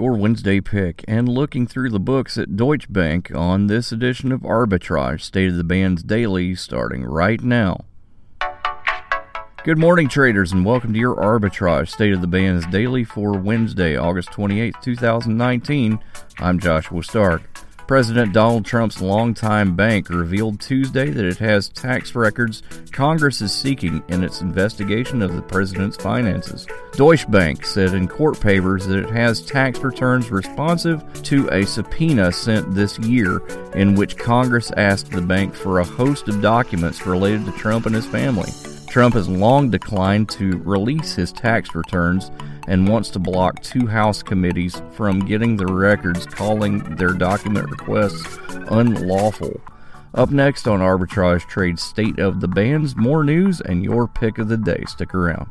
Your Wednesday pick and looking through the books at Deutsche Bank on this edition of Arbitrage State of the Bands Daily starting right now. Good morning, traders, and welcome to your Arbitrage State of the Bands Daily for Wednesday, August 28, 2019. I'm Joshua Stark. President Donald Trump's longtime bank revealed Tuesday that it has tax records Congress is seeking in its investigation of the president's finances. Deutsche Bank said in court papers that it has tax returns responsive to a subpoena sent this year in which Congress asked the bank for a host of documents related to Trump and his family. Trump has long declined to release his tax returns and wants to block two House committees from getting the records, calling their document requests unlawful. Up next on Arbitrage Trade State of the Bands, more news and your pick of the day. Stick around.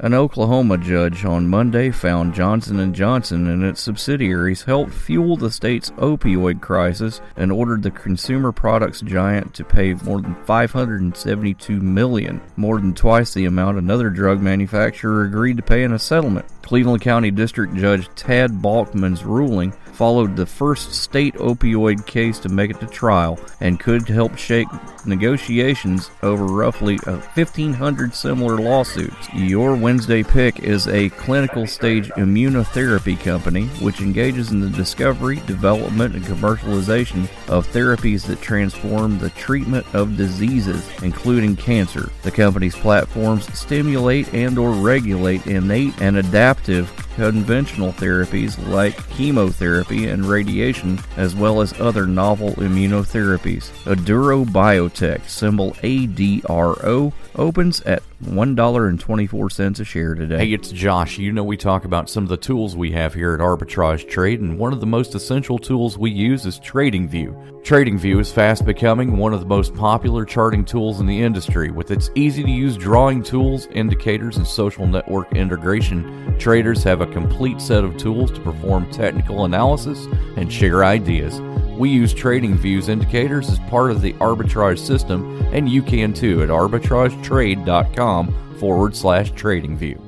An Oklahoma judge on Monday found Johnson & Johnson and its subsidiaries helped fuel the state's opioid crisis and ordered the consumer products giant to pay more than 572 million, more than twice the amount another drug manufacturer agreed to pay in a settlement. Cleveland County District Judge Thad Balkman's ruling followed the first state opioid case to make it to trial and could help shake negotiations over roughly 1,500 similar lawsuits. Your Wednesday pick is a clinical stage immunotherapy company which engages in the discovery, development, and commercialization of therapies that transform the treatment of diseases, including cancer. The company's platforms stimulate and or regulate innate and adaptive conventional therapies like chemotherapy and radiation, as well as other novel immunotherapies. Aduro Biotech, symbol ADRO, opens at $1.24 a share today. Hey, it's Josh. You know, we talk about some of the tools we have here at Arbitrage Trade, and one of the most essential tools we use is TradingView. TradingView is fast becoming one of the most popular charting tools in the industry. With its easy to use drawing tools, indicators, and social network integration, traders have a complete set of tools to perform technical analysis and share ideas. We use TradingView's indicators as part of the arbitrage system, and you can too at arbitragetrade.com forward slash tradingview.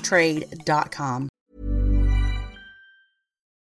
trade.com.